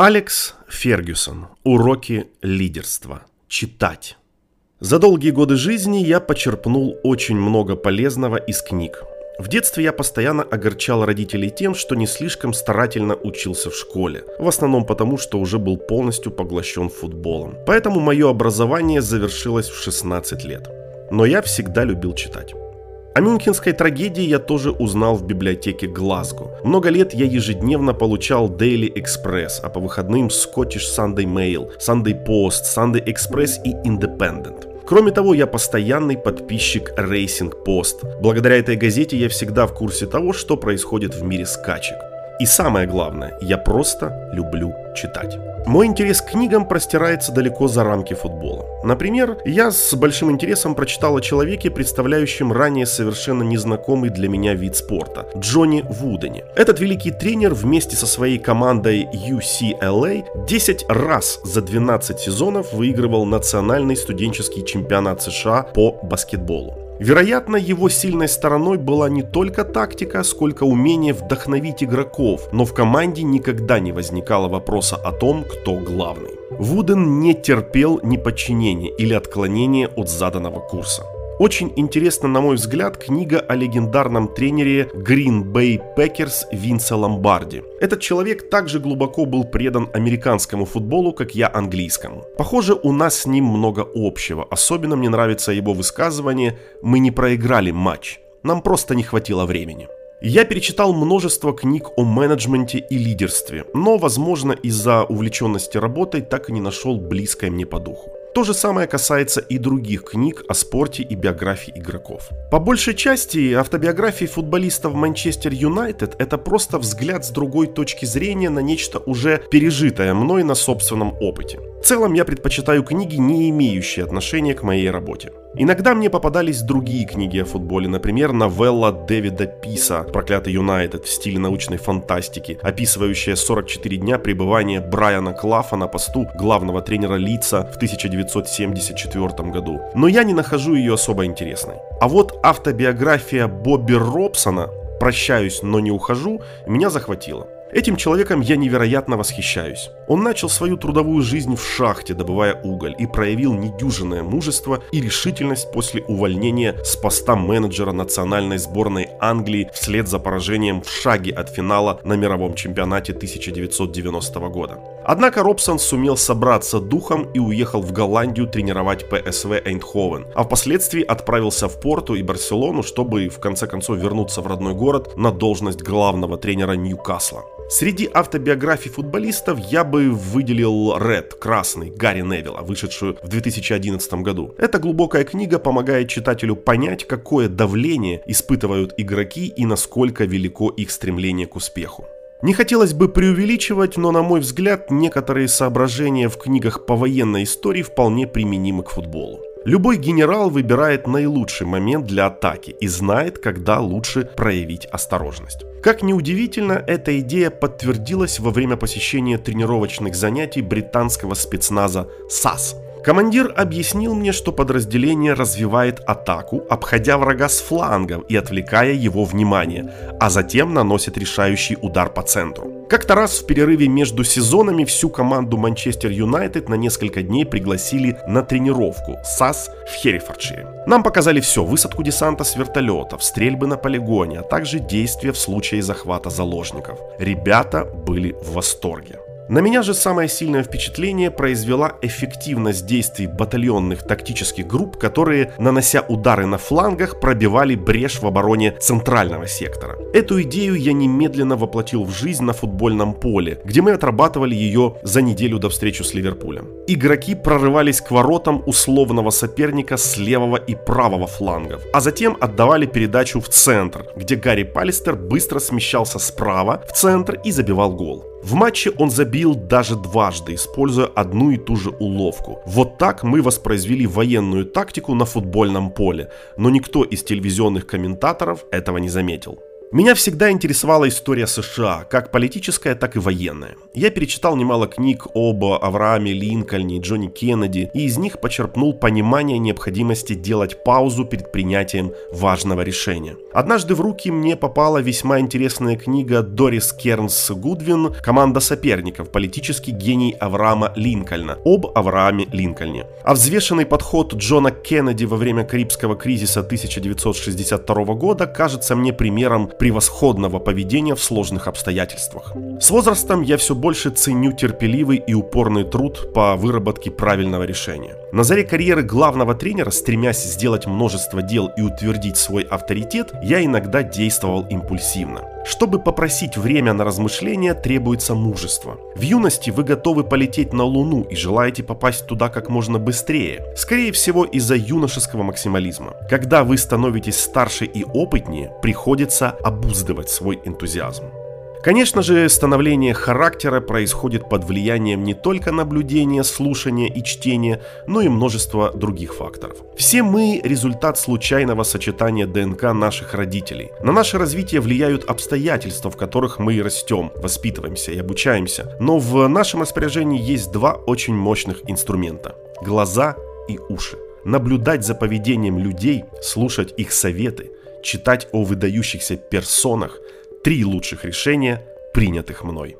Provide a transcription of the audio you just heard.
Алекс Фергюсон. Уроки лидерства. Читать. За долгие годы жизни я почерпнул очень много полезного из книг. В детстве я постоянно огорчал родителей тем, что не слишком старательно учился в школе. В основном потому, что уже был полностью поглощен футболом. Поэтому мое образование завершилось в 16 лет. Но я всегда любил читать. О мюнхенской трагедии я тоже узнал в библиотеке Глазго. Много лет я ежедневно получал Daily Express, а по выходным Scottish Sunday Mail, Sunday Post, Sunday Express и Independent. Кроме того, я постоянный подписчик Racing Post. Благодаря этой газете я всегда в курсе того, что происходит в мире скачек. И самое главное, я просто люблю читать. Мой интерес к книгам простирается далеко за рамки футбола. Например, я с большим интересом прочитал о человеке, представляющем ранее совершенно незнакомый для меня вид спорта – Джонни Вудене. Этот великий тренер вместе со своей командой UCLA 10 раз за 12 сезонов выигрывал национальный студенческий чемпионат США по баскетболу. Вероятно, его сильной стороной была не только тактика, сколько умение вдохновить игроков, но в команде никогда не возникало вопроса о том, кто главный. Вуден не терпел неподчинения или отклонения от заданного курса. Очень интересна, на мой взгляд, книга о легендарном тренере Green Bay Packers Винса Ломбарди. Этот человек также глубоко был предан американскому футболу, как я английскому. Похоже, у нас с ним много общего. Особенно мне нравится его высказывание «Мы не проиграли матч, нам просто не хватило времени». Я перечитал множество книг о менеджменте и лидерстве, но, возможно, из-за увлеченности работой так и не нашел близкое мне по духу. То же самое касается и других книг о спорте и биографии игроков. По большей части автобиографии футболистов Манчестер Юнайтед это просто взгляд с другой точки зрения на нечто уже пережитое мной на собственном опыте. В целом я предпочитаю книги, не имеющие отношения к моей работе. Иногда мне попадались другие книги о футболе, например, новелла Дэвида Писа «Проклятый Юнайтед» в стиле научной фантастики, описывающая 44 дня пребывания Брайана Клафа на посту главного тренера Лица в 1974 году. Но я не нахожу ее особо интересной. А вот автобиография Бобби Робсона «Прощаюсь, но не ухожу» меня захватила. Этим человеком я невероятно восхищаюсь. Он начал свою трудовую жизнь в шахте, добывая уголь, и проявил недюжинное мужество и решительность после увольнения с поста менеджера национальной сборной Англии вслед за поражением в шаге от финала на мировом чемпионате 1990 года. Однако Робсон сумел собраться духом и уехал в Голландию тренировать ПСВ Эйндховен, а впоследствии отправился в Порту и Барселону, чтобы в конце концов вернуться в родной город на должность главного тренера Ньюкасла. Среди автобиографий футболистов я бы выделил Red, красный, Гарри Невилла, вышедшую в 2011 году. Эта глубокая книга помогает читателю понять, какое давление испытывают игроки и насколько велико их стремление к успеху. Не хотелось бы преувеличивать, но на мой взгляд некоторые соображения в книгах по военной истории вполне применимы к футболу. Любой генерал выбирает наилучший момент для атаки и знает, когда лучше проявить осторожность. Как ни удивительно, эта идея подтвердилась во время посещения тренировочных занятий британского спецназа САС – Командир объяснил мне, что подразделение развивает атаку, обходя врага с флангов и отвлекая его внимание, а затем наносит решающий удар по центру. Как-то раз в перерыве между сезонами всю команду Манчестер Юнайтед на несколько дней пригласили на тренировку САС в Херрифордшире. Нам показали все, высадку десанта с вертолетов, стрельбы на полигоне, а также действия в случае захвата заложников. Ребята были в восторге. На меня же самое сильное впечатление произвела эффективность действий батальонных тактических групп, которые, нанося удары на флангах, пробивали брешь в обороне центрального сектора. Эту идею я немедленно воплотил в жизнь на футбольном поле, где мы отрабатывали ее за неделю до встречи с Ливерпулем. Игроки прорывались к воротам условного соперника с левого и правого флангов, а затем отдавали передачу в центр, где Гарри Палистер быстро смещался справа в центр и забивал гол. В матче он забил даже дважды, используя одну и ту же уловку. Вот так мы воспроизвели военную тактику на футбольном поле, но никто из телевизионных комментаторов этого не заметил. Меня всегда интересовала история США, как политическая, так и военная. Я перечитал немало книг об Аврааме Линкольне Джонни Кеннеди, и из них почерпнул понимание необходимости делать паузу перед принятием важного решения. Однажды в руки мне попала весьма интересная книга Дорис Кернс Гудвин «Команда соперников. Политический гений Авраама Линкольна» об Аврааме Линкольне. А взвешенный подход Джона Кеннеди во время Карибского кризиса 1962 года кажется мне примером превосходного поведения в сложных обстоятельствах. С возрастом я все больше ценю терпеливый и упорный труд по выработке правильного решения. На заре карьеры главного тренера, стремясь сделать множество дел и утвердить свой авторитет, я иногда действовал импульсивно. Чтобы попросить время на размышления, требуется мужество. В юности вы готовы полететь на Луну и желаете попасть туда как можно быстрее. Скорее всего из-за юношеского максимализма. Когда вы становитесь старше и опытнее, приходится обуздывать свой энтузиазм. Конечно же, становление характера происходит под влиянием не только наблюдения, слушания и чтения, но и множества других факторов. Все мы – результат случайного сочетания ДНК наших родителей. На наше развитие влияют обстоятельства, в которых мы растем, воспитываемся и обучаемся. Но в нашем распоряжении есть два очень мощных инструмента – глаза и уши. Наблюдать за поведением людей, слушать их советы, читать о выдающихся персонах – Три лучших решения, принятых мной.